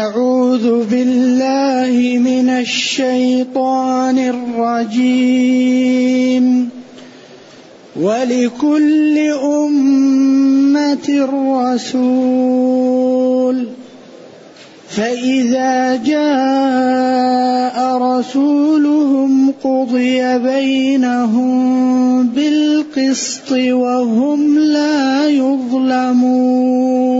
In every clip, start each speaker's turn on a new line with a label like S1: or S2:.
S1: أعوذ بالله من الشيطان الرجيم. ولكل أمة رسول. فإذا جاء رسولهم قضي بينهم بالقسط وهم لا يظلمون.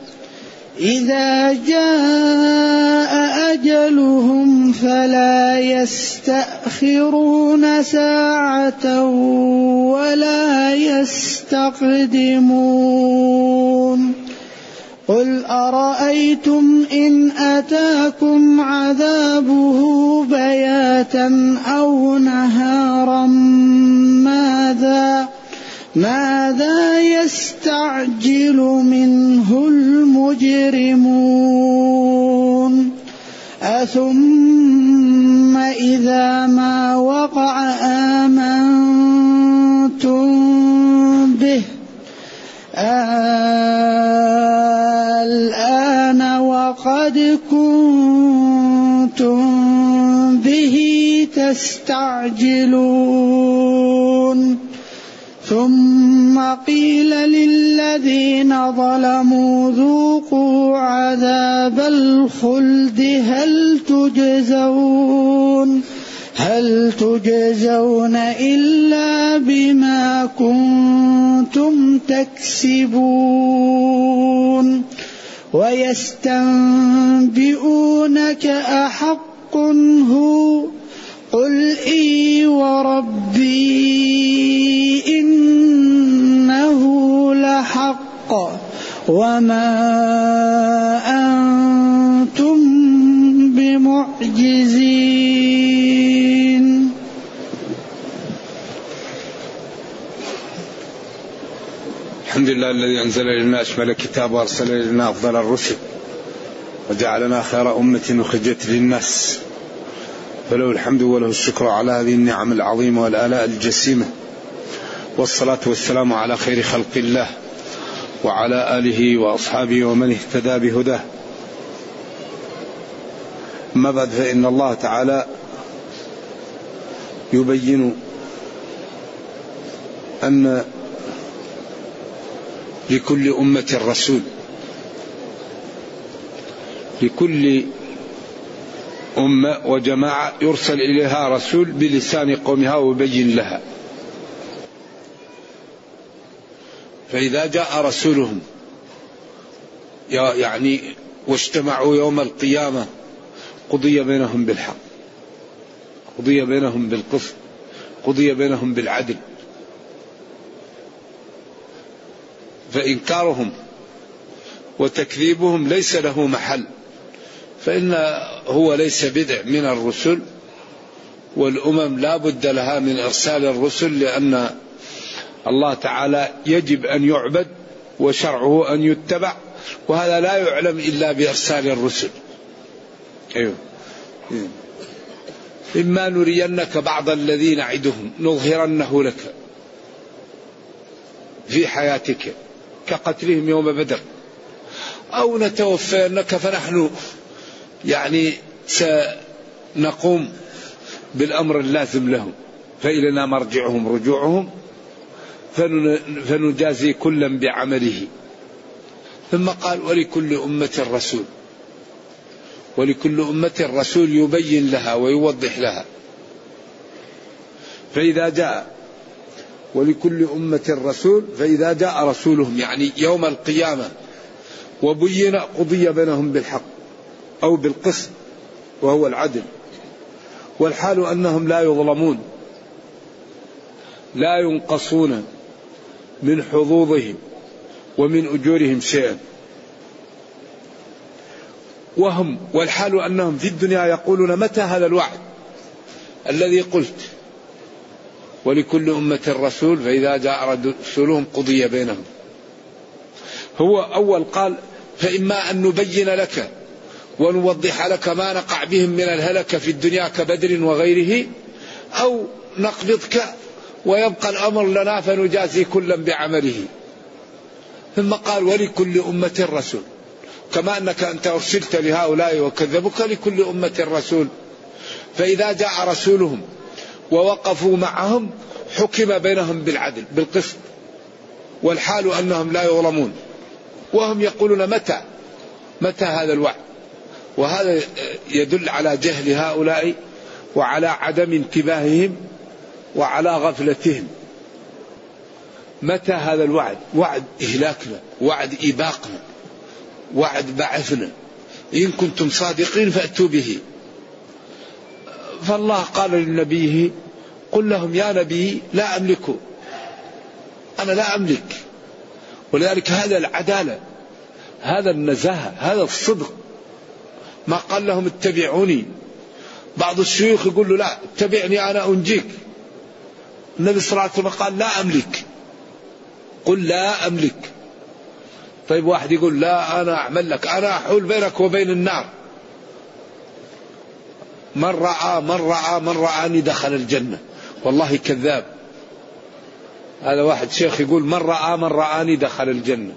S1: إذا جاء أجلهم فلا يستأخرون ساعة ولا يستقدمون. قل أرأيتم إن أتاكم عذابه بياتا أو نهارا؟ ماذا ماذا يستعجل منه المجرمون؟ أثم إذا ما وقع آمنتم به؟ الآن وقد كنتم به تستعجلون. ثم قيل للذين ظلموا ذوقوا عذاب الخلد هل تجزون هل تجزون إلا بما كنتم تكسبون ويستنبئونك أحق هو قل إي وربي إنه لحق وما أنتم بمعجزين.
S2: الحمد لله الذي أنزل إلينا أشمل الكتاب وأرسل إلينا أفضل الرسل وجعلنا خير أمة أخرجت للناس. فله الحمد وله الشكر على هذه النعم العظيمة والآلاء الجسيمة. والصلاة والسلام على خير خلق الله وعلى آله وأصحابه ومن اهتدى بهداه. أما بعد فإن الله تعالى يبين أن لكل أمة رسول لكل أمة وجماعة يرسل إليها رسول بلسان قومها ويبين لها. فإذا جاء رسولهم يعني واجتمعوا يوم القيامة قضي بينهم بالحق قضي بينهم بالقسط قضي بينهم بالعدل. فإنكارهم وتكذيبهم ليس له محل. فإن هو ليس بدع من الرسل والأمم لا بد لها من إرسال الرسل لأن الله تعالى يجب أن يعبد وشرعه أن يتبع وهذا لا يعلم إلا بإرسال الرسل. أيوه. إما نرينك بعض الذي نعدهم نظهرنه لك في حياتك كقتلهم يوم بدر أو نتوفينك فنحن يعني سنقوم بالأمر اللازم لهم فإلينا مرجعهم رجوعهم فنجازي كلا بعمله. ثم قال ولكل أمة رسول ولكل أمة رسول يبين لها ويوضح لها. فإذا جاء ولكل أمة رسول فإذا جاء رسولهم يعني يوم القيامة وبين قضي بينهم بالحق أو بالقسط وهو العدل. والحال أنهم لا يظلمون لا ينقصون من حظوظهم ومن أجورهم شيئا. وهم والحال أنهم في الدنيا يقولون متى هذا الوعد الذي قلت؟ ولكل أمة رسول فإذا جاء رسولهم قضي بينهم. هو أول قال فإما أن نبين لك ونوضح لك ما نقع بهم من الهلكة في الدنيا كبدر وغيره أو نقبضك ويبقى الأمر لنا فنجازي كلا بعمله. ثم قال ولكل أمة رسول كما أنك أنت أرسلت لهؤلاء وكذبوك لكل أمة رسول فإذا جاء رسولهم ووقفوا معهم حكم بينهم بالعدل بالقسط. والحال أنهم لا يظلمون. وهم يقولون متى؟ متى هذا الوعد؟ وهذا يدل على جهل هؤلاء وعلى عدم انتباههم وعلى غفلتهم. متى هذا الوعد؟ وعد إهلاكنا وعد إباقنا وعد بعثنا. إن كنتم صادقين فأتوا به. فالله قال لنبيه قل لهم يا نبي لا أملك. أنا لا أملك. ولذلك هذا العدالة هذا النزاهة هذا الصدق ما قال لهم اتبعوني. بعض الشيوخ يقول له لا اتبعني أنا أنجيك. النبي صلى الله عليه وسلم قال لا أملك. قل لا أملك. طيب واحد يقول لا أنا أعمل لك أنا أحول بينك وبين النار. من رأى من رأى من رآني دخل الجنة. والله كذاب. هذا واحد شيخ يقول من رأى من رآني دخل الجنة.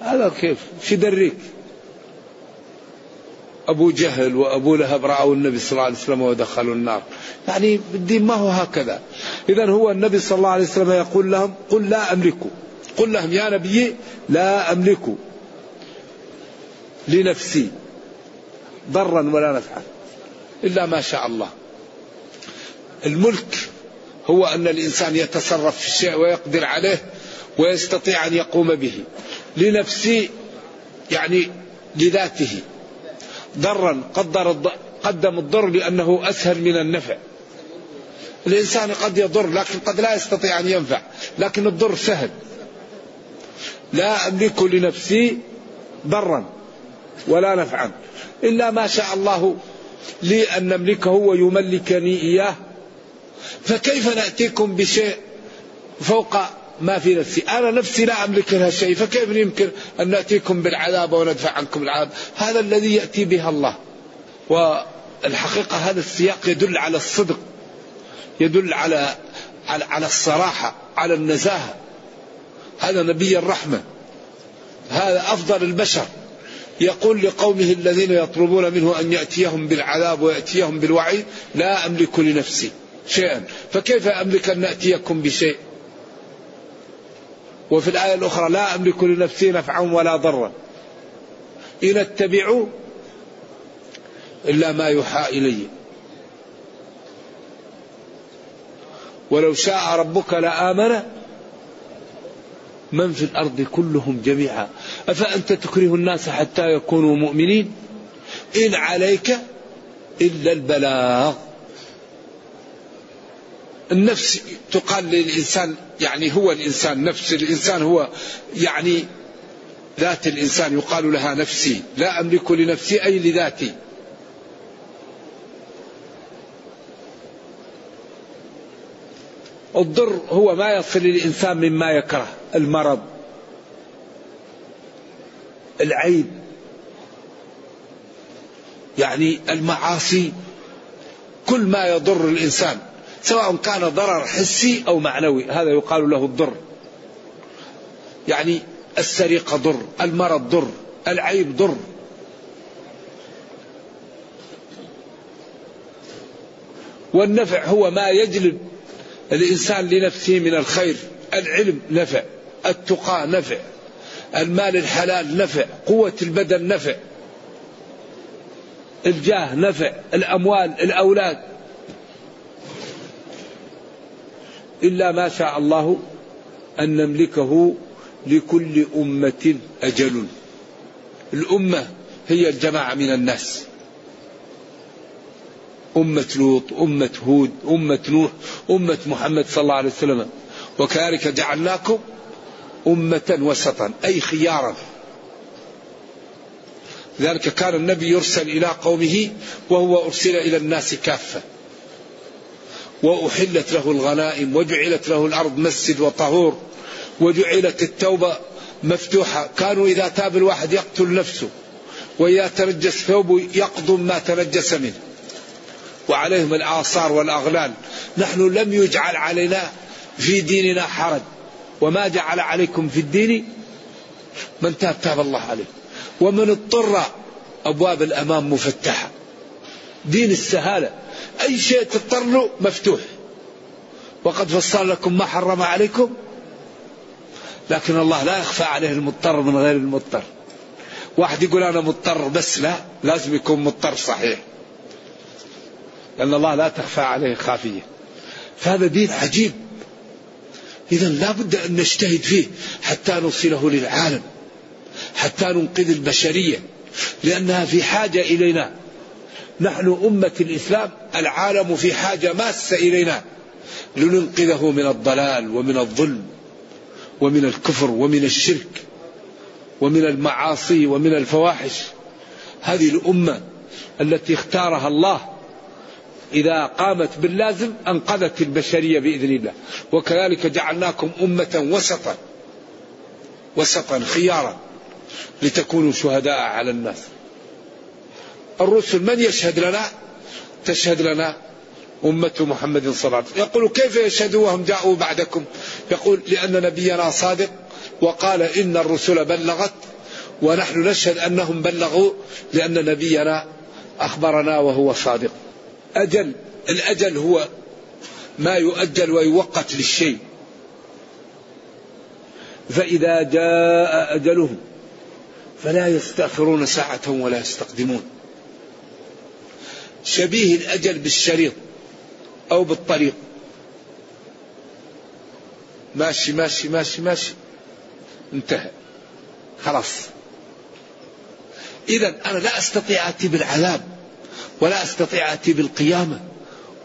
S2: هذا كيف؟ شو دريك أبو جهل وأبو لهب رأوا النبي صلى الله عليه وسلم ودخلوا النار. يعني الدين ما هو هكذا. إذا هو النبي صلى الله عليه وسلم يقول لهم قل لا أملك قل لهم يا نبي لا أملك لنفسي. ضرا ولا نفعا. إلا ما شاء الله. الملك هو أن الإنسان يتصرف في الشيء ويقدر عليه ويستطيع أن يقوم به. لنفسي يعني لذاته. ضرا قدر قدم الضر لأنه أسهل من النفع. الإنسان قد يضر لكن قد لا يستطيع أن ينفع لكن الضر سهل. لا أملك لنفسي ضرا ولا نفعا. إلا ما شاء الله لي أن نملكه ويملكني إياه. فكيف نأتيكم بشيء فوق ما في نفسي. أنا نفسي لا أملك لها شيء فكيف يمكن أن نأتيكم بالعذاب وندفع عنكم العذاب؟ هذا الذي يأتي بها الله. والحقيقة هذا السياق يدل على الصدق يدل على على, على الصراحة على النزاهة. هذا نبي الرحمة. هذا أفضل البشر. يقول لقومه الذين يطلبون منه أن يأتيهم بالعذاب ويأتيهم بالوعيد لا أملك لنفسي شيئا. فكيف أملك أن نأتيكم بشيء؟ وفي الآية الأخرى لا أملك لنفسي نفعا ولا ضرا. إن اتبع إلا ما يوحى إلي. ولو شاء ربك لآمن من في الأرض كلهم جميعا. أفأنت تكره الناس حتى يكونوا مؤمنين؟ إن عليك إلا البلاغ. النفس تقال للإنسان يعني هو الإنسان نفس الإنسان هو يعني ذات الإنسان يقال لها نفسي. لا أملك لنفسي أي لذاتي. الضر هو ما يصل الإنسان مما يكره المرض العيب. يعني المعاصي كل ما يضر الإنسان. سواء كان ضرر حسي أو معنوي هذا يقال له الضر. يعني السرقة ضر المرض ضر العيب ضر. والنفع هو ما يجلب الإنسان لنفسه من الخير. العلم نفع التقى نفع المال الحلال نفع قوة البدن نفع الجاه نفع الأموال الأولاد. إلا ما شاء الله أن نملكه لكل أمة أجل. الأمة هي الجماعة من الناس. أمة لوط أمة هود أمة نوح أمة محمد صلى الله عليه وسلم. وكذلك جعلناكم أمة وسطا أي خيارا. لذلك كان النبي يرسل إلى قومه وهو أرسل إلى الناس كافة. وأحلت له الغنائم وجعلت له الأرض مسجد وطهور وجعلت التوبة مفتوحة. كانوا إذا تاب الواحد يقتل نفسه وإذا تنجس ثوبه يقضم ما تنجس منه. وعليهم الآثار والأغلال. نحن لم يجعل علينا في ديننا حرج. وما جعل عليكم في الدين من تاب تاب الله عليه. ومن اضطر أبواب الأمام مفتحة. دين السهالة. أي شيء تضطر له مفتوح. وقد فصل لكم ما حرم عليكم لكن الله لا يخفى عليه المضطر من غير المضطر. واحد يقول أنا مضطر بس لا لازم يكون مضطر صحيح. لأن الله لا تخفى عليه خافية. فهذا دين عجيب. إذا لا بد أن نجتهد فيه حتى نوصله للعالم حتى ننقذ البشرية لأنها في حاجة إلينا. نحن أمة الإسلام العالم في حاجة ماسة إلينا. لننقذه من الضلال ومن الظلم ومن الكفر ومن الشرك ومن المعاصي ومن الفواحش. هذه الأمة التي اختارها الله إذا قامت باللازم أنقذت البشرية بإذن الله. وكذلك جعلناكم أمة وسطا وسطا خيارا لتكونوا شهداء على الناس. الرسل من يشهد لنا؟ تشهد لنا أمة محمد صلى الله عليه وسلم. يقول كيف يشهدوا وهم جاءوا بعدكم؟ يقول لأن نبينا صادق وقال إن الرسل بلغت ونحن نشهد أنهم بلغوا لأن نبينا أخبرنا وهو صادق. أجل الأجل هو ما يؤجل ويوقت للشيء. فإذا جاء أجلهم فلا يستأخرون ساعة ولا يستقدمون. شبيه الأجل بالشريط أو بالطريق. ماشي ماشي ماشي ماشي. انتهى. خلاص. إذا أنا لا أستطيع أتي بالعذاب ولا أستطيع أتي بالقيامة.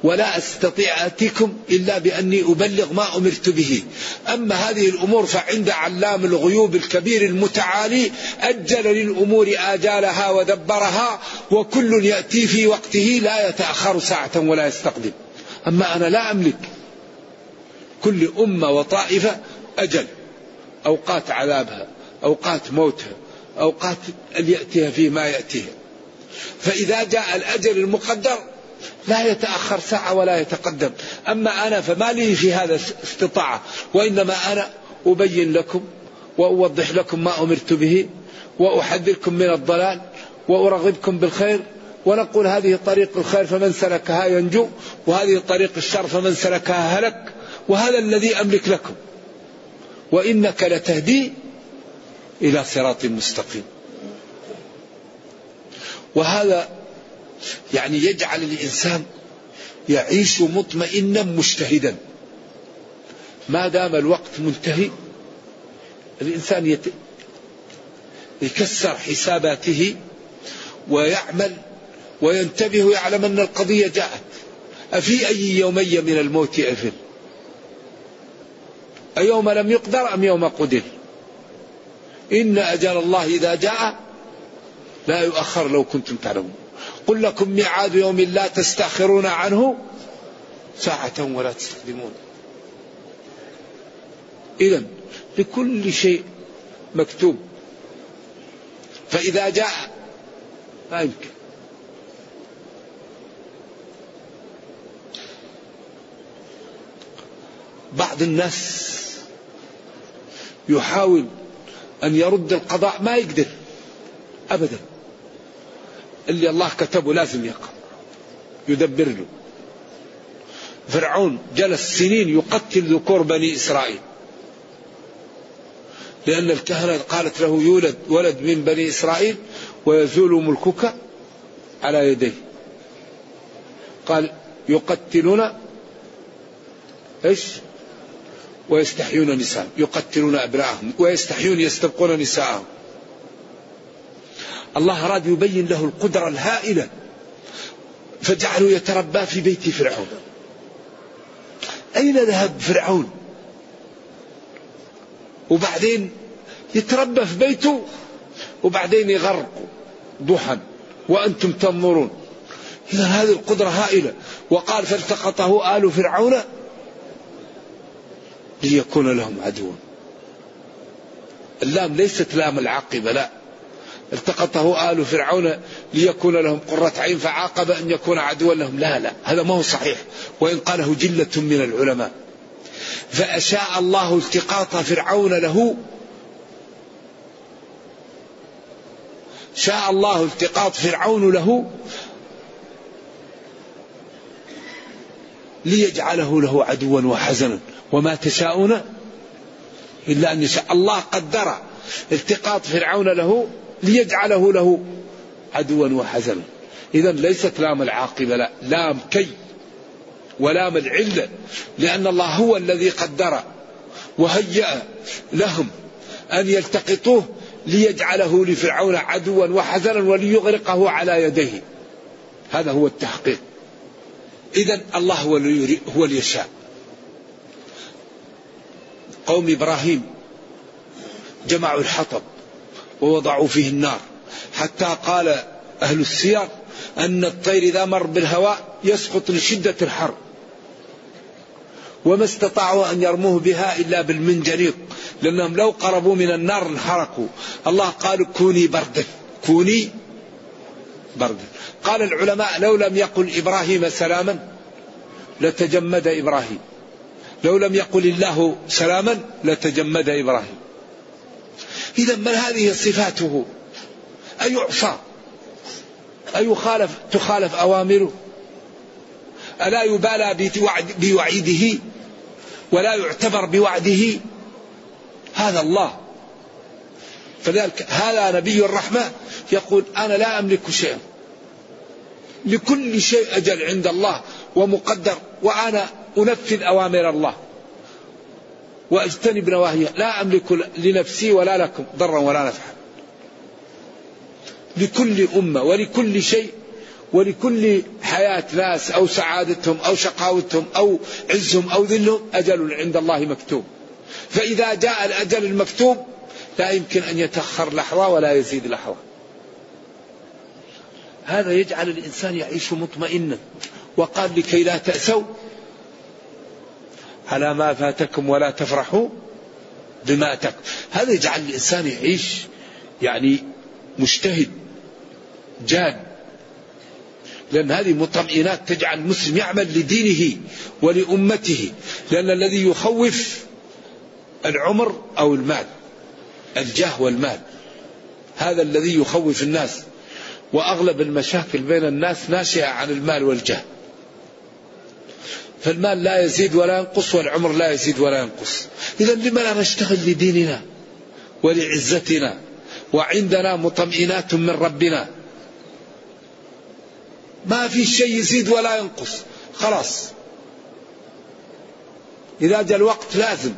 S2: ولا أستطيع أتيكم إلا بأني أبلغ ما أمرت به. أما هذه الأمور فعند علام الغيوب الكبير المتعالي أجل للأمور آجالها ودبرها وكل يأتي في وقته لا يتأخر ساعة ولا يستقدم. أما أنا لا أملك. كل أمة وطائفة أجل. أوقات عذابها أوقات موتها أوقات أن يأتيها فيه ما يأتيها. فإذا جاء الأجل المقدر لا يتأخر ساعة ولا يتقدم. أما أنا فما لي في هذا استطاعة وإنما أنا أبين لكم وأوضح لكم ما أمرت به وأحذركم من الضلال وأرغبكم بالخير ونقول هذه طريق الخير فمن سلكها ينجو وهذه طريق الشر فمن سلكها هلك وهذا الذي أملك لكم. وإنك لتهدي إلى صراط مستقيم. وهذا يعني يجعل الإنسان يعيش مطمئنا مجتهدا. ما دام الوقت منتهي الإنسان يت... يكسر حساباته ويعمل وينتبه ويعلم أن القضية جاءت. أفي أي يومي من الموت أفل؟ أيوم لم يقدر أم يوم قدر؟ إن أجل الله إذا جاء لا يؤخر لو كنتم تعلمون. قل لكم ميعاد يوم لا تستأخرون عنه ساعة ولا تستقدمون إذا لكل شيء مكتوب. فإذا جاء ما يمكن. بعض الناس يحاول أن يرد القضاء ما يقدر أبدا. اللي الله كتبه لازم يقع يدبر له. فرعون جلس سنين يقتل ذكور بني إسرائيل. لأن الكهنة قالت له يولد ولد من بني إسرائيل ويزول ملكك على يديه. قال يقتلون إيش؟ ويستحيون نساءهم. يقتلون أبناءهم. ويستحيون يستبقون نساءهم. الله أراد يبين له القدرة الهائلة. فجعله يتربى في بيت فرعون. أين ذهب فرعون؟ وبعدين يتربى في بيته وبعدين يغرق ضحى. وأنتم تنظرون. إذا هذه القدرة هائلة. وقال فالتقطه آل فرعون ليكون لهم عدوا اللام ليست لام العاقبة لا. التقطه آل فرعون ليكون لهم قرة عين فعاقب أن يكون عدوا لهم. لا لا هذا ما هو صحيح. وإن قاله جلة من العلماء. فأشاء الله التقاط فرعون له. شاء الله التقاط فرعون له. ليجعله له عدوا وحزنا. وما تشاءون إلا أن يشاء. الله قدر التقاط فرعون له. ليجعله له عدوا وحزنا. إذا ليست لام العاقبة لا. لام كي ولام العلة لأن الله هو الذي قدر وهيأ لهم أن يلتقطوه ليجعله لفرعون عدوا وحزنا وليغرقه على يديه. هذا هو التحقيق. إذا الله هو اللي هو اللي يشاء. قوم إبراهيم جمعوا الحطب. ووضعوا فيه النار. حتى قال أهل السير أن الطير إذا مر بالهواء يسقط لشدة الحر. وما استطاعوا أن يرموه بها إلا بالمنجنيق لأنهم لو قربوا من النار انحرقوا. الله قال كوني بردا كوني بردا قال العلماء لو لم يقل إبراهيم سلاما لتجمد إبراهيم. لو لم يقل الله سلاما لتجمد إبراهيم. إذا من هذه صفاته؟ أيعصى؟ أيخالف تخالف أوامره؟ ألا يبالى بوعيده؟ ولا يعتبر بوعده؟ هذا الله. فذلك هذا نبي الرحمة يقول أنا لا أملك شيئا. لكل شيء أجل عند الله ومقدر وأنا أنفذ أوامر الله. وأجتنب نواهيه. لا أملك لنفسي ولا لكم ضرا ولا نفعا. لكل أمة ولكل شيء ولكل حياة ناس أو سعادتهم أو شقاوتهم أو عزهم أو ذلهم أجل عند الله مكتوب. فإذا جاء الأجل المكتوب لا يمكن أن يتأخر لحظة ولا يزيد لحظة. هذا يجعل الإنسان يعيش مطمئنا وقال لكي لا تأسوا على ما فاتكم ولا تفرحوا بما أتاكم. هذا يجعل الإنسان يعيش يعني مجتهد جاد. لأن هذه مطمئنات تجعل المسلم يعمل لدينه ولأمته لأن الذي يخوف العمر أو المال الجاه والمال. هذا الذي يخوف الناس وأغلب المشاكل بين الناس ناشئة عن المال والجاه. فالمال لا يزيد ولا ينقص والعمر لا يزيد ولا ينقص. إذا لما لا نشتغل لديننا ولعزتنا وعندنا مطمئنات من ربنا؟ ما في شيء يزيد ولا ينقص. خلاص. إذا جاء الوقت لازم.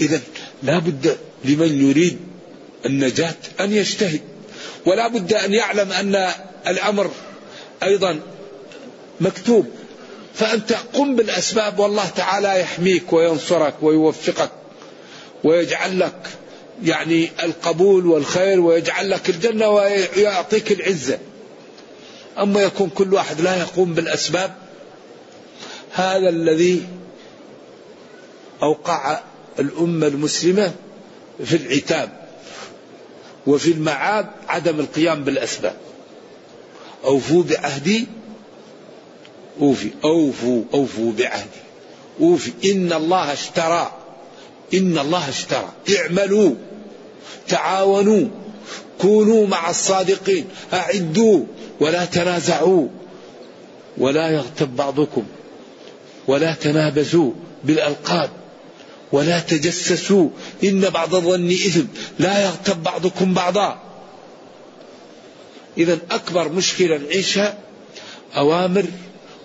S2: إذا لا بد لمن يريد النجاة أن يجتهد. ولا بد أن يعلم أن الأمر أيضا مكتوب. فأنت قم بالأسباب والله تعالى يحميك وينصرك ويوفقك ويجعل لك يعني القبول والخير ويجعل لك الجنة ويعطيك العزة. أما يكون كل واحد لا يقوم بالأسباب هذا الذي أوقع الأمة المسلمة في العتاب وفي المعاد عدم القيام بالأسباب أوفوا بعهدي أوفي أوفوا أوفوا بعهدي. أوفي إن الله اشترى. إن الله اشترى. اعملوا. تعاونوا. كونوا مع الصادقين. أعدوا. ولا تنازعوا. ولا يغتب بعضكم. ولا تنابزوا بالألقاب. ولا تجسسوا. إن بعض الظن إثم. لا يغتب بعضكم بعضا. إذا أكبر مشكلة نعيشها أوامر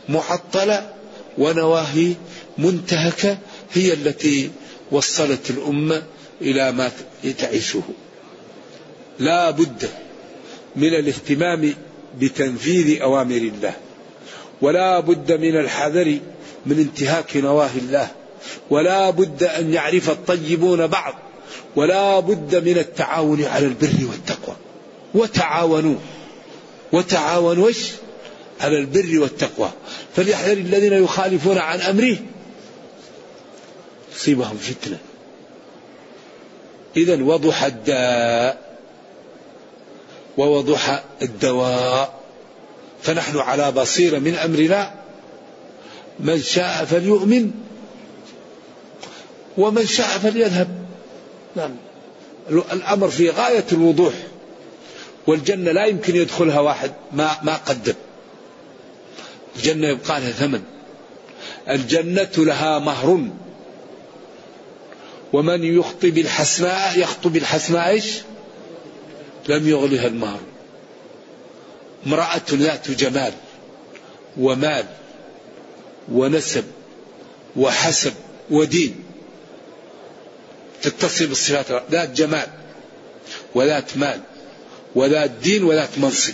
S2: معطلة ونواهي منتهكة هي التي وصلت الأمة إلى ما تعيشه. لا بد من الاهتمام بتنفيذ أوامر الله ولا بد من الحذر من انتهاك نواهي الله ولا بد أن يعرف الطيبون بعض ولا بد من التعاون على البر والتقوى. وتعاونوا. وتعاونوا على البر والتقوى. فليحذر الذين يخالفون عن أمره. تصيبهم فتنة. إذا وضح الداء ووضح الدواء. فنحن على بصيرة من أمرنا. من شاء فليؤمن ومن شاء فليذهب. نعم. الأمر في غاية الوضوح. والجنة لا يمكن يدخلها واحد. ما ما قدم. الجنة يبقى لها ثمن. الجنة لها مهر. ومن يخطي بالحسناء يخطو بالحسناء إيش؟ لم يغلها المهر. امرأة ذات جمال ومال ونسب وحسب ودين. تتصل بالصفات ذات جمال وذات مال وذات دين وذات منصب.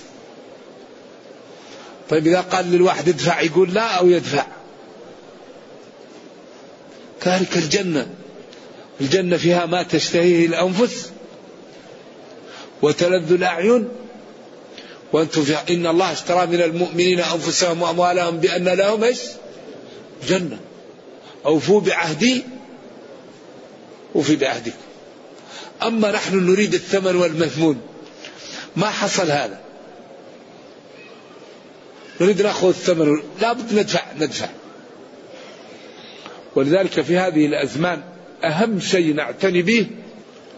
S2: طيب إذا قال للواحد ادفع يقول لا أو يدفع. كذلك الجنة. الجنة فيها ما تشتهيه الأنفس وتلذ الأعين. وأنتم فيها إن الله اشترى من المؤمنين أنفسهم وأموالهم بأن لهم إيش؟ جنة. أوفوا بعهدي وفي بعهدكم. أما نحن نريد الثمن والمثمون ما حصل هذا. نريد نأخذ الثمن لابد ندفع ندفع. ولذلك في هذه الأزمان أهم شيء نعتني به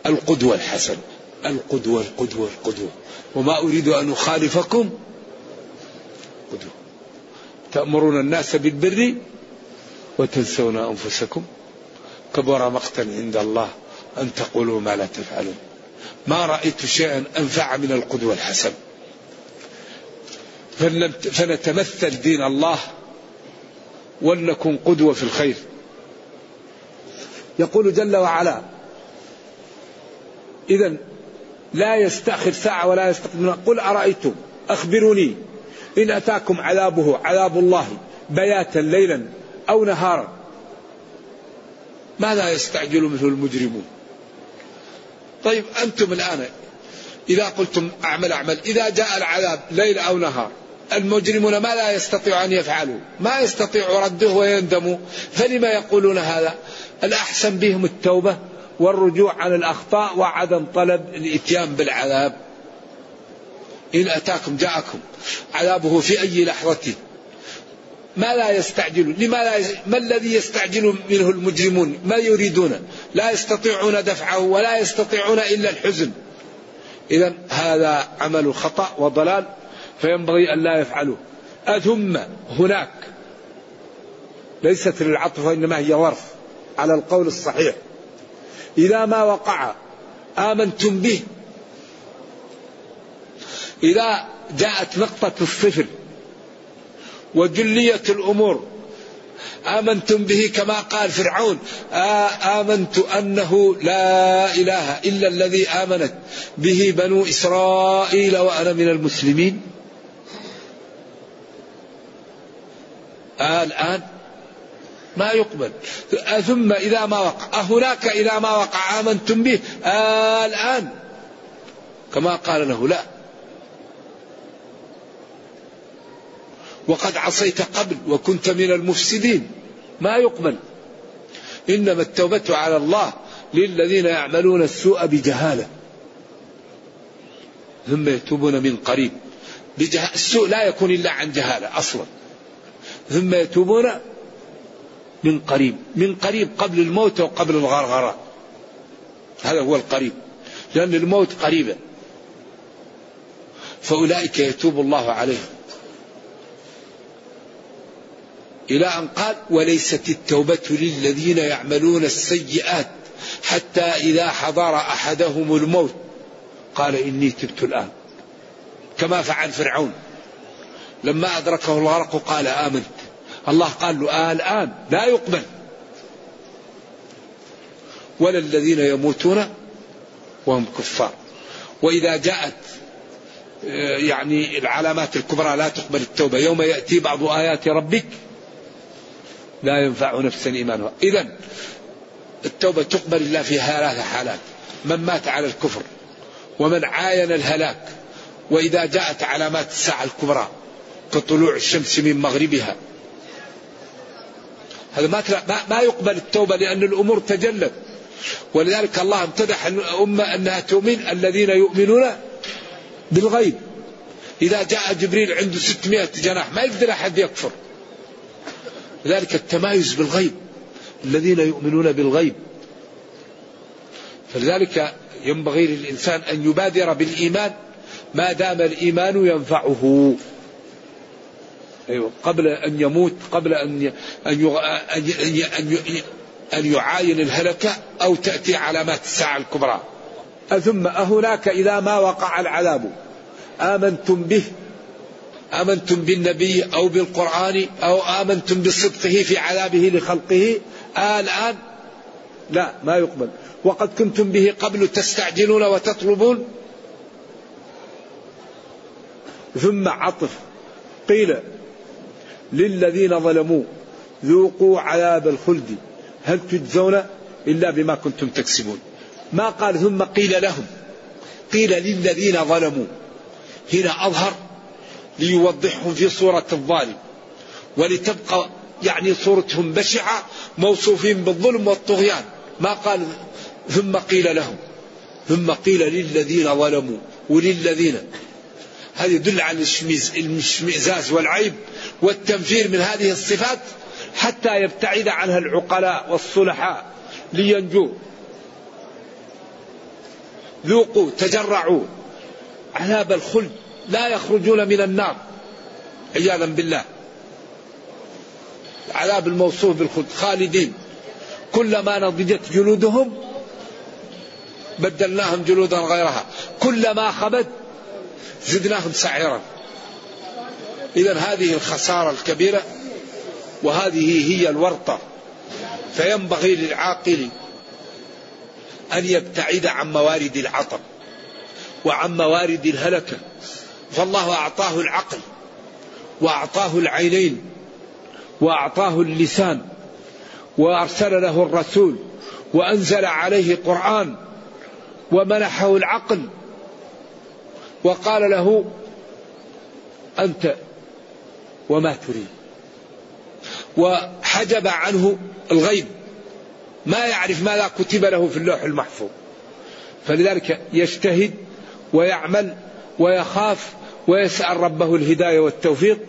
S2: القدوة الحسنة. القدوة القدوة القدوة. وما أريد أن أخالفكم قدوة. تأمرون الناس بالبر وتنسون أنفسكم. كبر مقتا عند الله أن تقولوا ما لا تفعلون. ما رأيت شيئا أنفع من القدوة الحسنة. فنتمثل دين الله ولنكن قدوة في الخير. يقول جل وعلا إذا لا يستأخر ساعة ولا يستقدم قل أرأيتم؟ أخبروني. إن أتاكم عذابه عذاب الله بياتا ليلا أو نهارا. ماذا يستعجل منه المجرمون؟ طيب أنتم الآن إذا قلتم أعمل أعمل. إذا جاء العذاب ليل أو نهار المجرمون ما لا يستطيع أن يفعلوا ما يستطيع رده ويندموا فلما يقولون هذا؟ الأحسن بهم التوبة والرجوع عن الأخطاء وعدم طلب الإتيان بالعذاب. إن أتاكم جاءكم عذابه في أي لحظة. ما لا يستعجل لما لا ي... ما الذي يستعجل منه المجرمون؟ ما يريدون؟ لا يستطيعون دفعه ولا يستطيعون إلا الحزن. إذا هذا عمل خطأ وضلال. فينبغي أن لا يفعلوه. أثم هناك ليست للعطف وإنما هي ظرف على القول الصحيح. إذا ما وقع آمنتم به. إذا جاءت نقطة الصفر وجلية الأمور آمنتم به كما قال فرعون. آمنت أنه لا إله إلا الذي آمنت به بنو إسرائيل وأنا من المسلمين. آه الآن ما يقبل. ثم إذا ما وقع. هناك إذا ما وقع؟ آمنتم به. آه الآن. كما قال له لا. وقد عصيت قبل وكنت من المفسدين. ما يقبل. إنما التوبة على الله للذين يعملون السوء بجهالة. ثم يتوبون من قريب. السوء لا يكون إلا عن جهالة أصلا. ثم يتوبون من قريب من قريب قبل الموت وقبل الغرغرة. هذا هو القريب لأن الموت قريبا فأولئك يتوب الله عليهم. إلى أن قال وليست التوبة للذين يعملون السيئات حتى إذا حضر أحدهم الموت. قال إني تبت الآن. كما فعل فرعون. لما أدركه الغرق قال آمنت. الله قال له آه الآن لا يقبل. ولا الذين يموتون وهم كفار. وإذا جاءت آه، يعني العلامات الكبرى لا تقبل التوبة. يوم يأتي بعض آيات ربك لا ينفع نفسا إيمانها. إذا التوبة تقبل الله في ثلاث حالات. من مات على الكفر ومن عاين الهلاك وإذا جاءت علامات الساعة الكبرى كطلوع الشمس من مغربها هذا ما ما يقبل التوبة لأن الأمور تجلت ولذلك الله امتدح الأمة أنها تؤمن الذين يؤمنون بالغيب. إذا جاء جبريل عنده 600 جناح ما يقدر أحد يكفر. لذلك التمايز بالغيب الذين يؤمنون بالغيب. فلذلك ينبغي للإنسان أن يبادر بالإيمان. ما دام الإيمان ينفعه. أيوة. قبل أن يموت قبل أن أن أن أن يعاين الهلكة أو تأتي علامات الساعة الكبرى. ثم أهناك إذا ما وقع العذاب؟ آمنتم به آمنتم بالنبي أو بالقرآن أو آمنتم بصدقه في عذابه لخلقه؟ آه الآن لا ما يقبل. وقد كنتم به قبل تستعجلون وتطلبون؟ ثم عطف. قيل للذين ظلموا ذوقوا عذاب الخلد. هل تجزون إلا بما كنتم تكسبون؟ ما قال ثم قيل لهم قيل للذين ظلموا. هنا أظهر ليوضحهم في صورة الظالم ولتبقى يعني صورتهم بشعة موصوفين بالظلم والطغيان. ما قال ثم قيل لهم ثم قيل للذين ظلموا وللذين. هذا يدل على الاشمئزاز والعيب. والتنفير من هذه الصفات حتى يبتعد عنها العقلاء والصلحاء لينجوا. ذوقوا تجرعوا. عذاب الخلد لا يخرجون من النار. عياذا بالله. العذاب الموصوف بالخلد. خالدين. كلما نضجت جلودهم بدلناهم جلودا غيرها. كلما خبت زدناهم سعيرا. إذا هذه الخسارة الكبيرة وهذه هي الورطة فينبغي للعاقل أن يبتعد عن موارد العطب وعن موارد الهلكة. فالله أعطاه العقل وأعطاه العينين وأعطاه اللسان وأرسل له الرسول وأنزل عليه قرآن ومنحه العقل وقال له أنت وما تريد. وحجب عنه الغيب. ما يعرف ماذا كتب له في اللوح المحفوظ. فلذلك يجتهد ويعمل ويخاف ويسأل ربه الهداية والتوفيق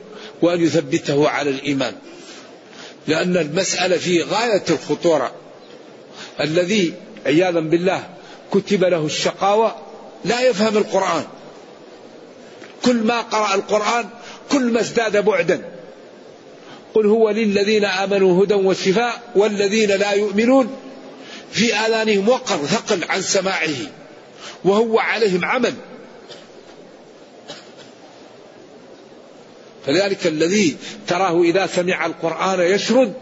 S2: وأن يثبته على الإيمان. لأن المسألة في غاية الخطورة. الذي عياذا بالله كتب له الشقاوة لا يفهم القرآن. كل ما قرأ القرآن كل ما ازداد بعدا. قل هو للذين آمنوا هدى وشفاء والذين لا يؤمنون في آذانهم وقر ثقل عن سماعه وهو عليهم عمل. فذلك الذي تراه إذا سمع القرآن يشرد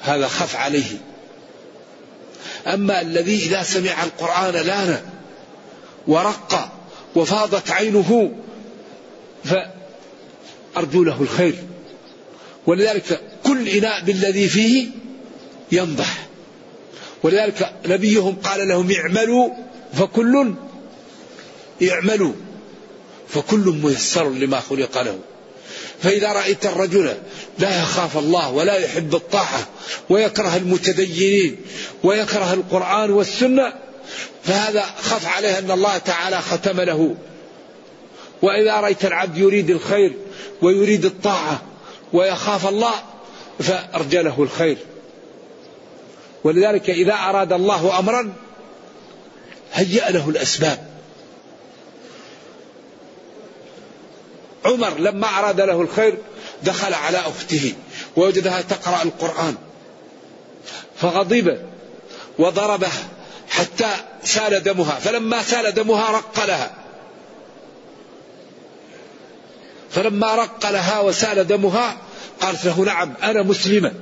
S2: هذا خف عليه. أما الذي إذا سمع القرآن لأن ورق وفاضت عينه فأرجو له الخير. ولذلك كل إناء بالذي فيه ينضح. ولذلك نبيهم قال لهم اعملوا فكل اعملوا فكل ميسر لما خلق له. فإذا رأيت الرجل لا يخاف الله ولا يحب الطاعة ويكره المتدينين ويكره القرآن والسنة فهذا خف عليه أن الله تعالى ختم له. وإذا رأيت العبد يريد الخير ويريد الطاعة ويخاف الله فأرجى له الخير. ولذلك إذا أراد الله أمرا هيأ له الأسباب. عمر لما أراد له الخير دخل على أخته ووجدها تقرأ القرآن فغضب وضربها حتى سال دمها فلما سال دمها رق لها فلما رق لها وسال دمها قالت له نعم أنا مسلمة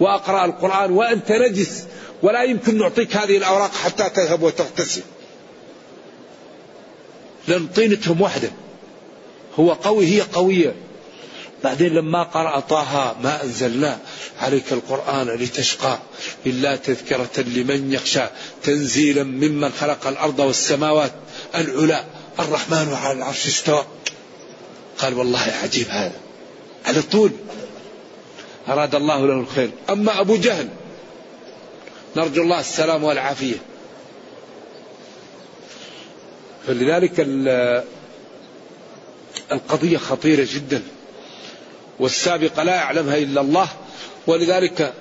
S2: وأقرأ القرآن وأنت نجس ولا يمكن نعطيك هذه الأوراق حتى تذهب وتغتسل. لأن طينتهم وحده هو قوي هي قوية. بعدين لما قرأ طه ما أنزلنا عليك القرآن لتشقى إلا تذكرة لمن يخشى تنزيلا ممن خلق الأرض والسماوات العلا. الرحمن على العرش استوى. قال والله عجيب هذا. على طول أراد الله له الخير. أما أبو جهل. نرجو الله السلام والعافية. فلذلك القضية خطيرة جدا. والسابقة لا يعلمها إلا الله. ولذلك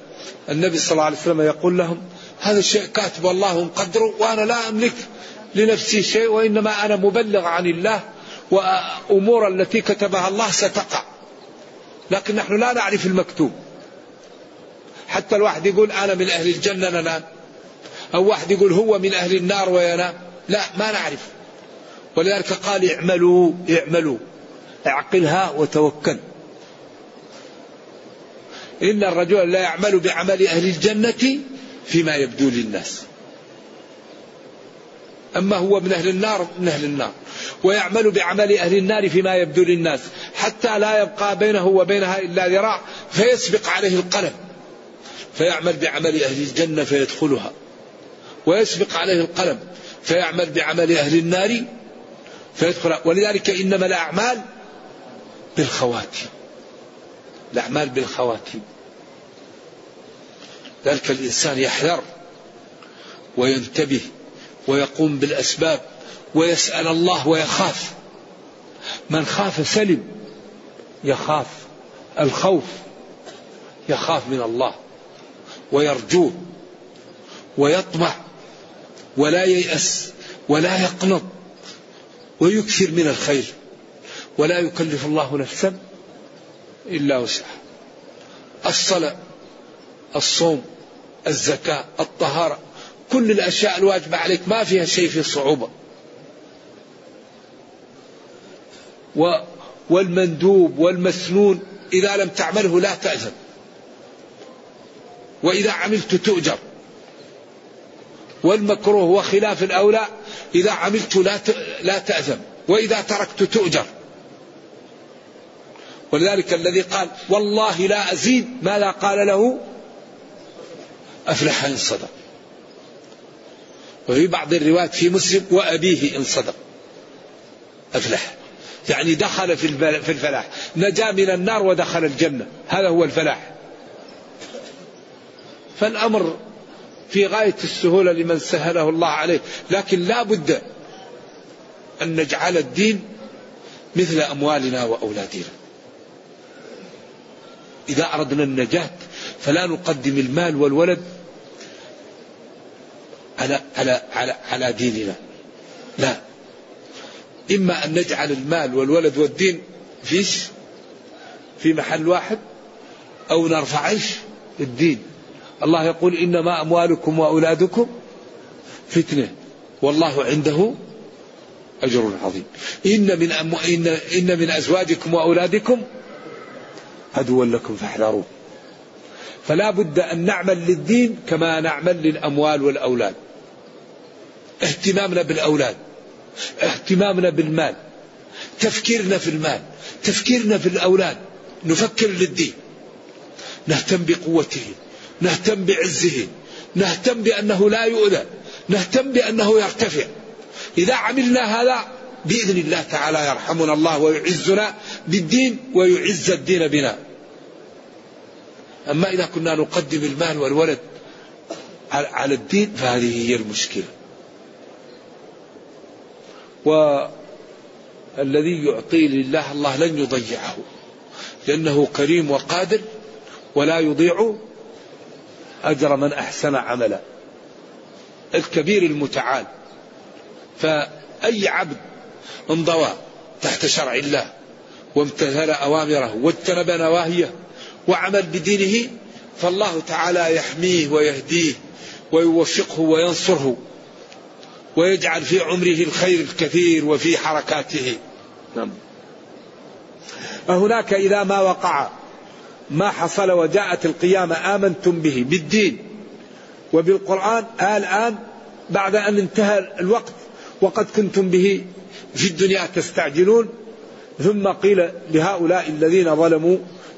S2: النبي صلى الله عليه وسلم يقول لهم هذا الشيء كاتب الله مقدره وأنا لا أملك لنفسي شيء وإنما أنا مبلغ عن الله. وأمور التي كتبها الله ستقع. لكن نحن لا نعرف المكتوب. حتى الواحد يقول أنا من أهل الجنة ننام أو واحد يقول هو من أهل النار وينام لا ما نعرف. ولذلك قال اعملوا اعملوا. اعقلها وتوكل. إن الرجل لا يعمل بعمل أهل الجنة فيما يبدو للناس. أما هو من أهل النار من أهل النار. ويعمل بعمل أهل النار فيما يبدو للناس حتى لا يبقى بينه وبينها إلا ذراع فيسبق عليه القلم. فيعمل بعمل أهل الجنة فيدخلها. ويسبق عليه القلم فيعمل بعمل أهل النار فيدخل ولذلك إنما الأعمال بالخواتيم. الأعمال بالخواتيم. ذلك الإنسان يحذر وينتبه ويقوم بالأسباب ويسأل الله ويخاف. من خاف سلم يخاف الخوف يخاف من الله ويرجوه ويطمع ولا ييأس ولا يقنط ويكثر من الخير. ولا يكلف الله نفسا إلا وسعها. الصلاة الصوم الزكاة الطهارة كل الأشياء الواجبة عليك ما فيها شيء في صعوبة. والمندوب والمسنون إذا لم تعمله لا تأذن. وإذا عملت تؤجر. والمكروه وخلاف الأولى إذا عملت لا لا تأثم وإذا تركت تؤجر. ولذلك الذي قال والله لا أزيد ما لا قال له أفلح إن صدق وفي بعض الروايات في مسلم وأبيه إن صدق. أفلح. يعني دخل في الفلاح. نجا من النار ودخل الجنة. هذا هو الفلاح. فالأمر في غاية السهولة لمن سهله الله عليه. لكن لا بد أن نجعل الدين مثل أموالنا وأولادنا. إذا أردنا النجاة فلا نقدم المال والولد على على على على ديننا. لا. إما أن نجعل المال والولد والدين فيش في محل واحد أو نرفع الدين. الله يقول إنما أموالكم وأولادكم فتنة. والله عنده أجر عظيم. إن من أم... إن... إن من أزواجكم وأولادكم عدوا لكم فاحذروه. فلا بد أن نعمل للدين كما نعمل للأموال والأولاد. اهتمامنا بالأولاد اهتمامنا بالمال تفكيرنا في المال تفكيرنا في الأولاد. نفكر للدين نهتم بقوتهم نهتم بعزه نهتم بأنه لا يؤذى نهتم بأنه يرتفع. إذا عملنا هذا بإذن الله تعالى يرحمنا الله ويعزنا بالدين ويعز الدين بنا. أما إذا كنا نقدم المال والولد على الدين فهذه هي المشكلة. والذي يعطي لله الله لن يضيعه لأنه كريم وقادر ولا يضيع أجر من أحسن عملا. الكبير المتعال. فأي عبد انضوى تحت شرع الله وامتثل أوامره واجتنب نواهيه وعمل بدينه فالله تعالى يحميه ويهديه ويوفقه وينصره ويجعل في عمره الخير الكثير وفي حركاته. نعم. هناك إذا ما وقع ما حصل وجاءت القيامة آمنتم به بالدين وبالقرآن الآن بعد أن انتهى الوقت وقد كنتم به في الدنيا تستعجلون ثم قيل لهؤلاء الذين ظلموا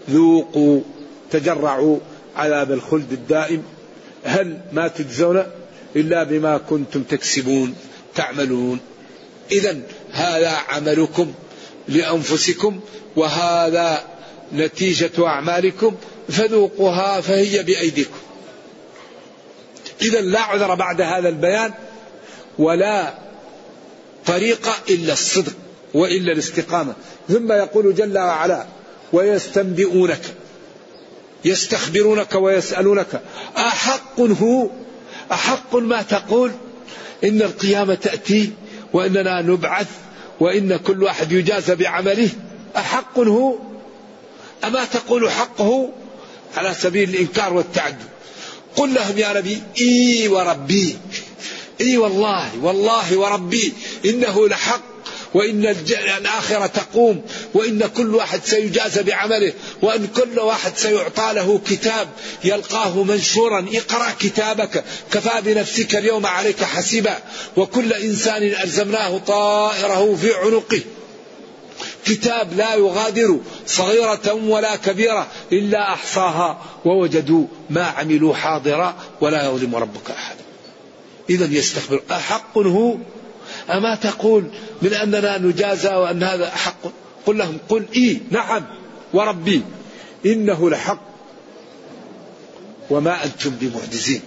S2: ذوقوا تجرعوا عذاب الخلد الدائم. هل ما تجزون إلا بما كنتم تكسبون تعملون. إذا هذا عملكم لأنفسكم وهذا نتيجة أعمالكم فذوقوها فهي بأيديكم. إذا لا عذر بعد هذا البيان ولا طريقة إلا الصدق وإلا الاستقامة. ثم يقول جل وعلا ويستنبئونك يستخبرونك ويسألونك. أحق هو أحق ما تقول؟ إن القيامة تأتي وإننا نبعث وإن كل واحد يجازى بعمله. أحق هو؟ أما تقول حقه؟ على سبيل الإنكار والتعدد قل لهم يا نبي إي وربي إي والله والله وربي إنه لحق. وإن الآخرة تقوم وإن كل واحد سيجازى بعمله وأن كل واحد سيعطى له كتاب يلقاه منشورا اقرأ كتابك كفى بنفسك اليوم عليك حسيبا. وكل إنسان ألزمناه طائره في عنقه. كتاب لا يغادر صغيرة ولا كبيرة إلا أحصاها ووجدوا ما عملوا حاضرا ولا يظلم ربك أحدا إذا يستخبر أحق هو أما تقول من أننا نجازى وأن هذا حق؟ قل لهم قل إي نعم وربي إنه لحق. وما أنتم بمعجزين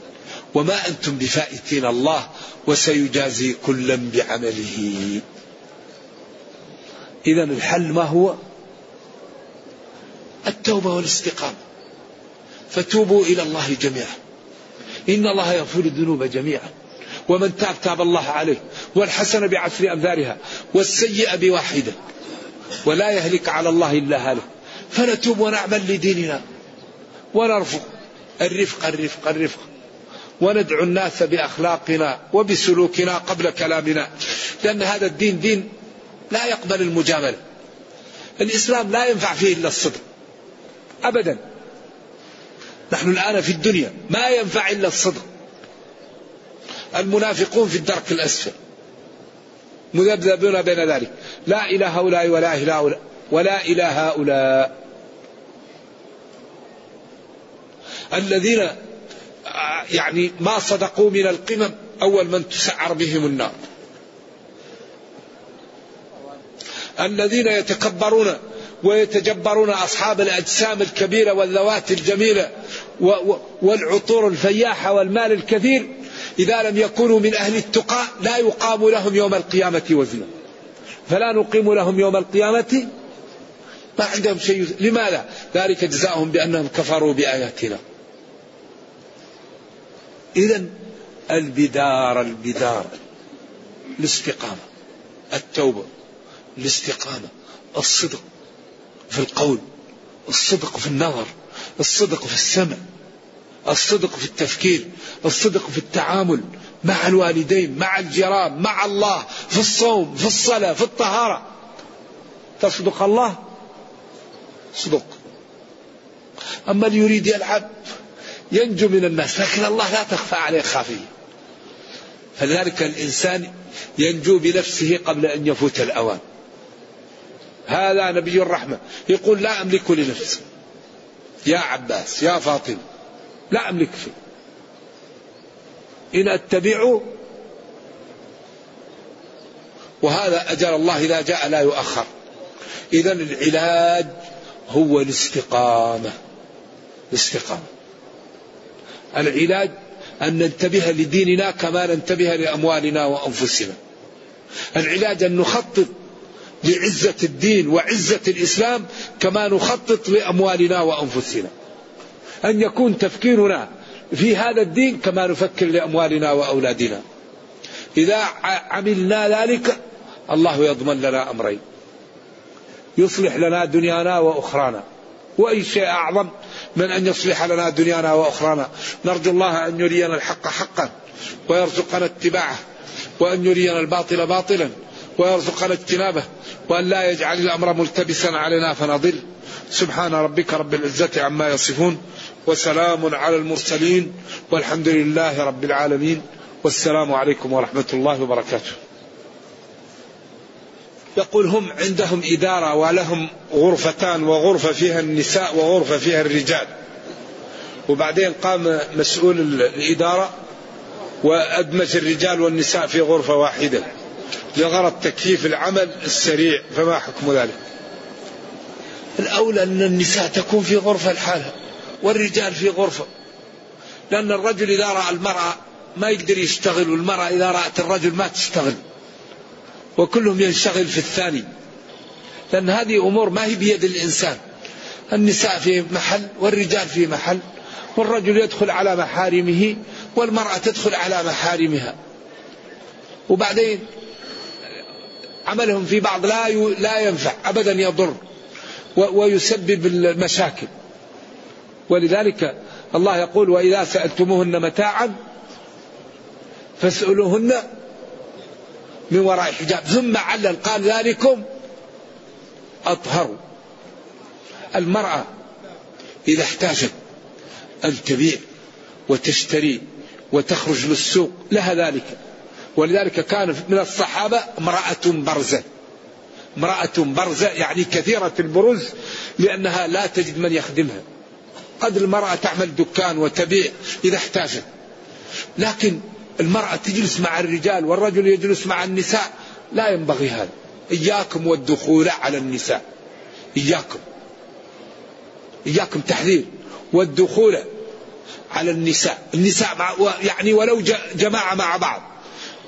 S2: وما أنتم بفائتين الله وسيجازي كلا بعمله. إذا الحل ما هو؟ التوبة والاستقامة. فتوبوا إلى الله جميعا. إن الله يغفر الذنوب جميعا. ومن تاب تاب الله عليه. والحسنة بعشر أمثالها والسيئة بواحدة ولا يهلك على الله إلا هلك. فنتوب ونعمل لديننا. ونرفق الرفق الرفق الرفق. وندعو الناس بأخلاقنا وبسلوكنا قبل كلامنا. لأن هذا الدين دين لا يقبل المجاملة. الإسلام لا ينفع فيه إلا الصدق. أبدا. نحن الآن في الدنيا. ما ينفع إلا الصدق. المنافقون في الدرك الأسفل. مذبذبون بين ذلك. لا إلى هؤلاء ولا إلى هؤلاء ولا إلى هؤلاء. الذين يعني ما صدقوا من القمم أول من تسعر بهم النار. الذين يتكبرون ويتجبرون أصحاب الأجسام الكبيرة والذوات الجميلة والعطور الفياحة والمال الكثير إذا لم يكونوا من أهل التقى لا يقام لهم يوم القيامة وزنا فلا نقيم لهم يوم القيامة ما عندهم شيء لماذا؟ ذلك جزاؤهم بأنهم كفروا بآياتنا. إذا البدار البدار الاستقامة التوبة الاستقامة الصدق في القول الصدق في النظر الصدق في السمع. الصدق في التفكير الصدق في التعامل مع الوالدين مع الجيران مع الله في الصوم في الصلاة في الطهارة. تصدق الله؟ صدق. أما اللي يريد يلعب ينجو من الناس لكن الله لا تخفى عليه خافية. فلذلك الإنسان ينجو بنفسه قبل أن يفوت الأوان. هذا نبي الرحمة. يقول لا أملك لنفسي. يا عباس يا فاطمة لا أملك شيء. إن أتبع وهذا أجل الله إذا جاء لا يؤخر. إذا العلاج هو الاستقامة. الاستقامة. العلاج أن ننتبه لديننا كما ننتبه لأموالنا وأنفسنا. العلاج أن نخطط لعزة الدين وعزة الإسلام كما نخطط لأموالنا وأنفسنا. أن يكون تفكيرنا في هذا الدين كما نفكر لأموالنا وأولادنا. إذا عملنا ذلك الله يضمن لنا أمرين. يصلح لنا دنيانا وأخرانا. وأي شيء أعظم من أن يصلح لنا دنيانا وأخرانا. نرجو الله أن يرينا الحق حقا ويرزقنا اتباعه وأن يرينا الباطل باطلا ويرزقنا اجتنابه وأن لا يجعل الأمر ملتبسا علينا فنضل. سبحان ربك رب العزة عما يصفون. وسلام على المرسلين والحمد لله رب العالمين والسلام عليكم ورحمة الله وبركاته. يقول هم عندهم إدارة ولهم غرفتان وغرفة فيها النساء وغرفة فيها الرجال. وبعدين قام مسؤول الإدارة وأدمج الرجال والنساء في غرفة واحدة لغرض تكييف العمل السريع فما حكم ذلك؟ الأولى أن النساء تكون في غرفة لحالها والرجال في غرفة. لأن الرجل إذا رأى المرأة ما يقدر يشتغل والمرأة إذا رأت الرجل ما تشتغل. وكلهم ينشغل في الثاني. لأن هذه أمور ما هي بيد الإنسان. النساء في محل والرجال في محل والرجل يدخل على محارمه والمرأة تدخل على محارمها. وبعدين عملهم في بعض لا لا ينفع ابدا يضر ويسبب المشاكل. ولذلك الله يقول وإذا سألتموهن متاعا فاسألوهن من وراء حجاب. ثم علل قال ذلكم أطهر. المرأة إذا احتاجت أن تبيع وتشتري وتخرج للسوق لها ذلك. ولذلك كان من الصحابة امرأة برزة. امرأة برزة يعني كثيرة البرز لأنها لا تجد من يخدمها. قد المرأة تعمل دكان وتبيع إذا احتاجت. لكن المرأة تجلس مع الرجال والرجل يجلس مع النساء لا ينبغي هذا. إياكم والدخول على النساء. إياكم. إياكم تحذير. والدخول على النساء. النساء مع يعني ولو جماعة مع بعض.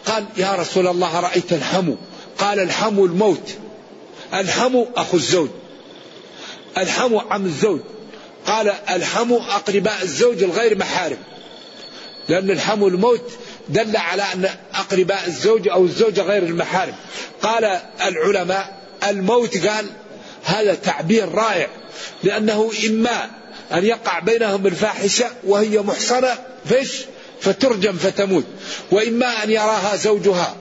S2: قال يا رسول الله رأيت الحمو. قال الحمو الموت. الحمو أخو الزوج. الحمو عم الزوج. قال الحمو أقرباء الزوج الغير محارم. لأن الحمو الموت دل على أن أقرباء الزوج أو الزوجة غير المحارم. قال العلماء الموت قال هذا تعبير رائع لأنه إما أن يقع بينهم الفاحشة وهي محصنة فيش؟ فترجم فتموت. وإما أن يراها زوجها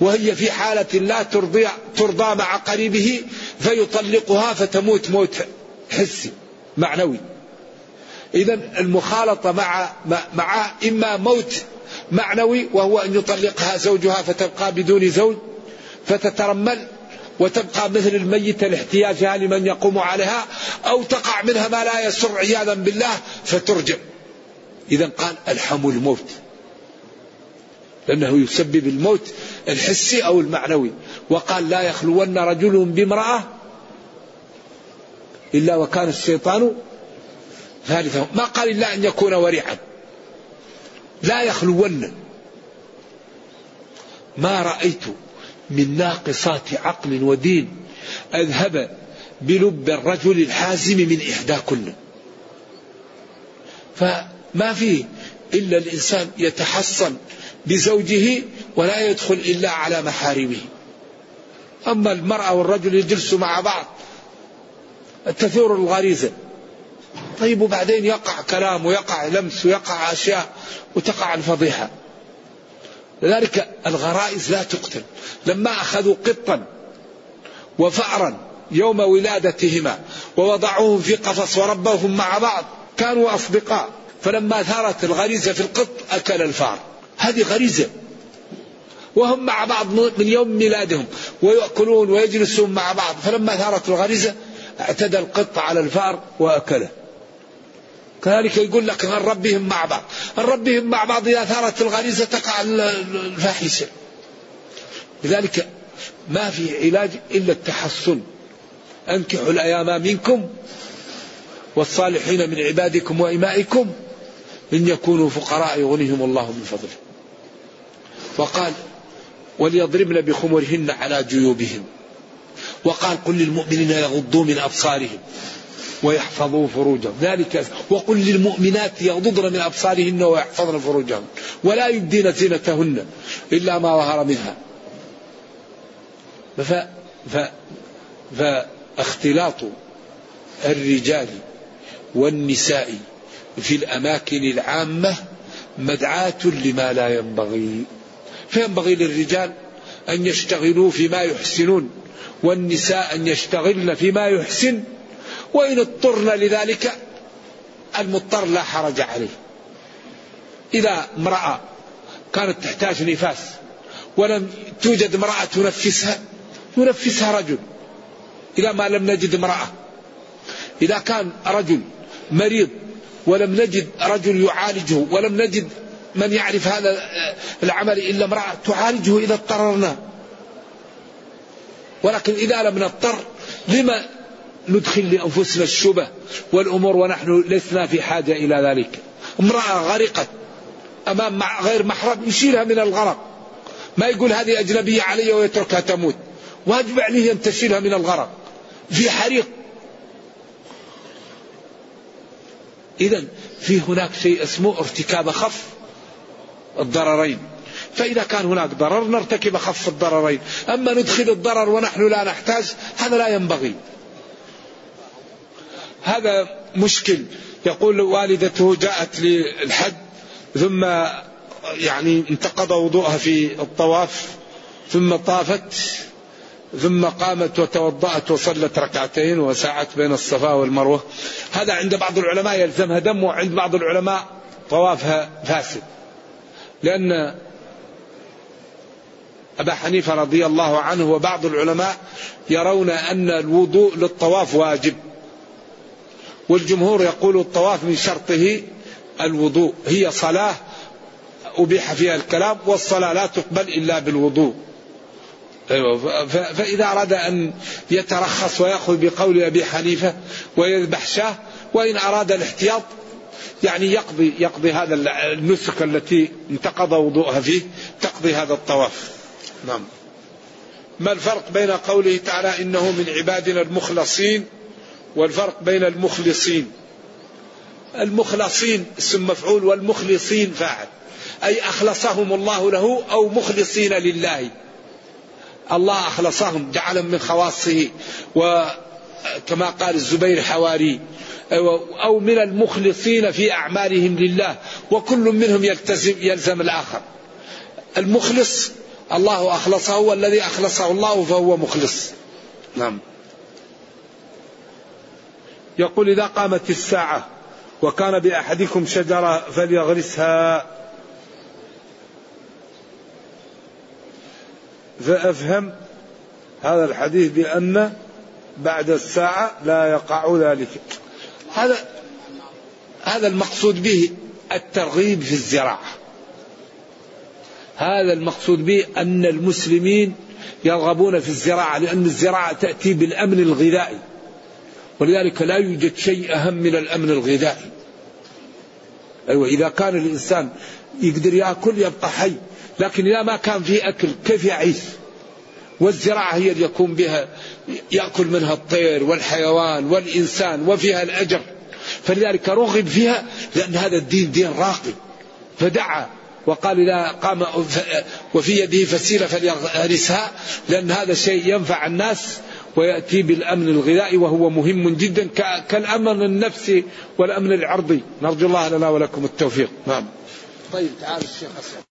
S2: وهي في حالة لا ترضي, ترضى مع قريبه فيطلقها فتموت موت حسي. معنوي. إذا المخالطة مع مع إما موت معنوي وهو أن يطلقها زوجها فتبقى بدون زوج فتترمل وتبقى مثل الميتة لاحتياجها لمن يقوم عليها أو تقع منها ما لا يسر عياذا بالله فترجم. إذا قال الحموا الموت. لأنه يسبب الموت الحسي أو المعنوي. وقال لا يخلون رجل بامرأة إلا وكان الشيطان ثالثه ما قال إلا أن يكون ورعا لا يخلون. ما رأيت من ناقصات عقل ودين أذهب بلب الرجل الحازم من إحداكن فما فيه إلا الإنسان يتحصن بزوجه ولا يدخل إلا على محارمه. أما المرأة والرجل يجلسوا مع بعض تثور الغريزة طيب وبعدين يقع كلام ويقع لمس ويقع أشياء وتقع الفضيحة. لذلك الغرائز لا تقتل. لما أخذوا قطا وفأرا يوم ولادتهما ووضعوهم في قفص وربوهم مع بعض كانوا أصدقاء. فلما ثارت الغريزة في القط أكل الفار. هذه غريزة. وهم مع بعض من يوم ميلادهم ويأكلون ويجلسون مع بعض. فلما ثارت الغريزة اعتدى القط على الفار وأكله. كذلك يقول لك نربيهم مع بعض؟ نربيهم مع بعض إذا ثارت الغريزة تقع الفاحشة. لذلك ما في علاج إلا التحصن. أنكحوا الأيام منكم والصالحين من عبادكم وإمائكم إن يكونوا فقراء يغنيهم الله من فضله. وقال وليضربن بخمرهن على جيوبهم. وقال قل للمؤمنين يغضوا من أبصارهم ويحفظوا فروجهم. ذلك وقل للمؤمنات يغضضن من أبصارهن ويحفظن فروجهم. ولا يبدين زينتهن إلا ما ظهر منها. ف... ف... فاختلاط الرجال والنساء في الأماكن العامة مدعاة لما لا ينبغي. فينبغي للرجال أن يشتغلوا فيما يحسنون. والنساء أن يشتغلن فيما يحسن وإن اضطرن لذلك المضطر لا حرج عليه. إذا امرأة كانت تحتاج نفاس ولم توجد امرأة تنفسها ينفسها رجل. إذا ما لم نجد امرأة إذا كان رجل مريض ولم نجد رجل يعالجه ولم نجد من يعرف هذا العمل إلا امرأة تعالجه إذا اضطررنا. ولكن إذا لم نضطر لما ندخل لأنفسنا الشبه والأمور ونحن لسنا في حاجة إلى ذلك؟ امرأة غرقت أمام غير محرم يشيلها من الغرق. ما يقول هذه أجنبية علي ويتركها تموت. واجب عليه أن تشيلها من الغرق. في حريق. إذا في هناك شيء اسمه ارتكاب أخف الضررين. فإذا كان هناك ضرر نرتكب أخف الضررين. أما ندخل الضرر ونحن لا نحتاج هذا لا ينبغي. هذا مشكل. يقول والدته جاءت للحج ثم يعني انتقض وضوءها في الطواف ثم طافت ثم قامت وتوضأت وصلت ركعتين وسعت بين الصفا والمروة. هذا عند بعض العلماء يلزمها دم وعند بعض العلماء طوافها فاسد. لأن أبا حنيفة رضي الله عنه وبعض العلماء يرون أن الوضوء للطواف واجب. والجمهور يقول الطواف من شرطه الوضوء. هي صلاة أبيح فيها الكلام والصلاة لا تقبل إلا بالوضوء. أيوة فإذا أراد أن يترخص ويأخذ بقول أبي حنيفة ويذبح شاه وإن أراد الاحتياط يعني يقضي يقضي هذا النسك التي انتقض وضوءها فيه تقضي هذا الطواف. نعم. ما الفرق بين قوله تعالى إنه من عبادنا المخلصين والفرق بين المخلصين؟ المخلصين اسم مفعول والمخلصين فاعل. أي أخلصهم الله له أو مخلصين لله. الله أخلصهم جعلهم من خواصه. وكما قال الزبير حواري أو من المخلصين في أعمالهم لله. وكل منهم يلتزم يلزم الآخر. المخلص الله أخلصه والذي أخلصه الله فهو مخلص. نعم. يقول إذا قامت الساعة وكان بأحدكم شجرة فليغرسها. فأفهم هذا الحديث بأن بعد الساعة لا يقع ذلك. هذا هذا المقصود به الترغيب في الزراعة. هذا المقصود به أن المسلمين يرغبون في الزراعة لأن الزراعة تأتي بالأمن الغذائي. ولذلك لا يوجد شيء أهم من الأمن الغذائي. أيوة إذا كان الإنسان يقدر يأكل يبقى حي لكن إذا ما كان في أكل كيف يعيش؟ والزراعة هي اللي يكون بها يأكل منها الطير والحيوان والإنسان وفيها الأجر. فلذلك رغب فيها لأن هذا الدين دين راقي. فدعا وقال إذا قام وفي يده فسيلة فليغرسها لأن هذا شيء ينفع الناس ويأتي بالأمن الغذائي وهو مهم جدا كالأمن النفسي والأمن العرضي. نرجو الله لنا ولكم التوفيق. نعم. طيب تعال الشيخ أسلم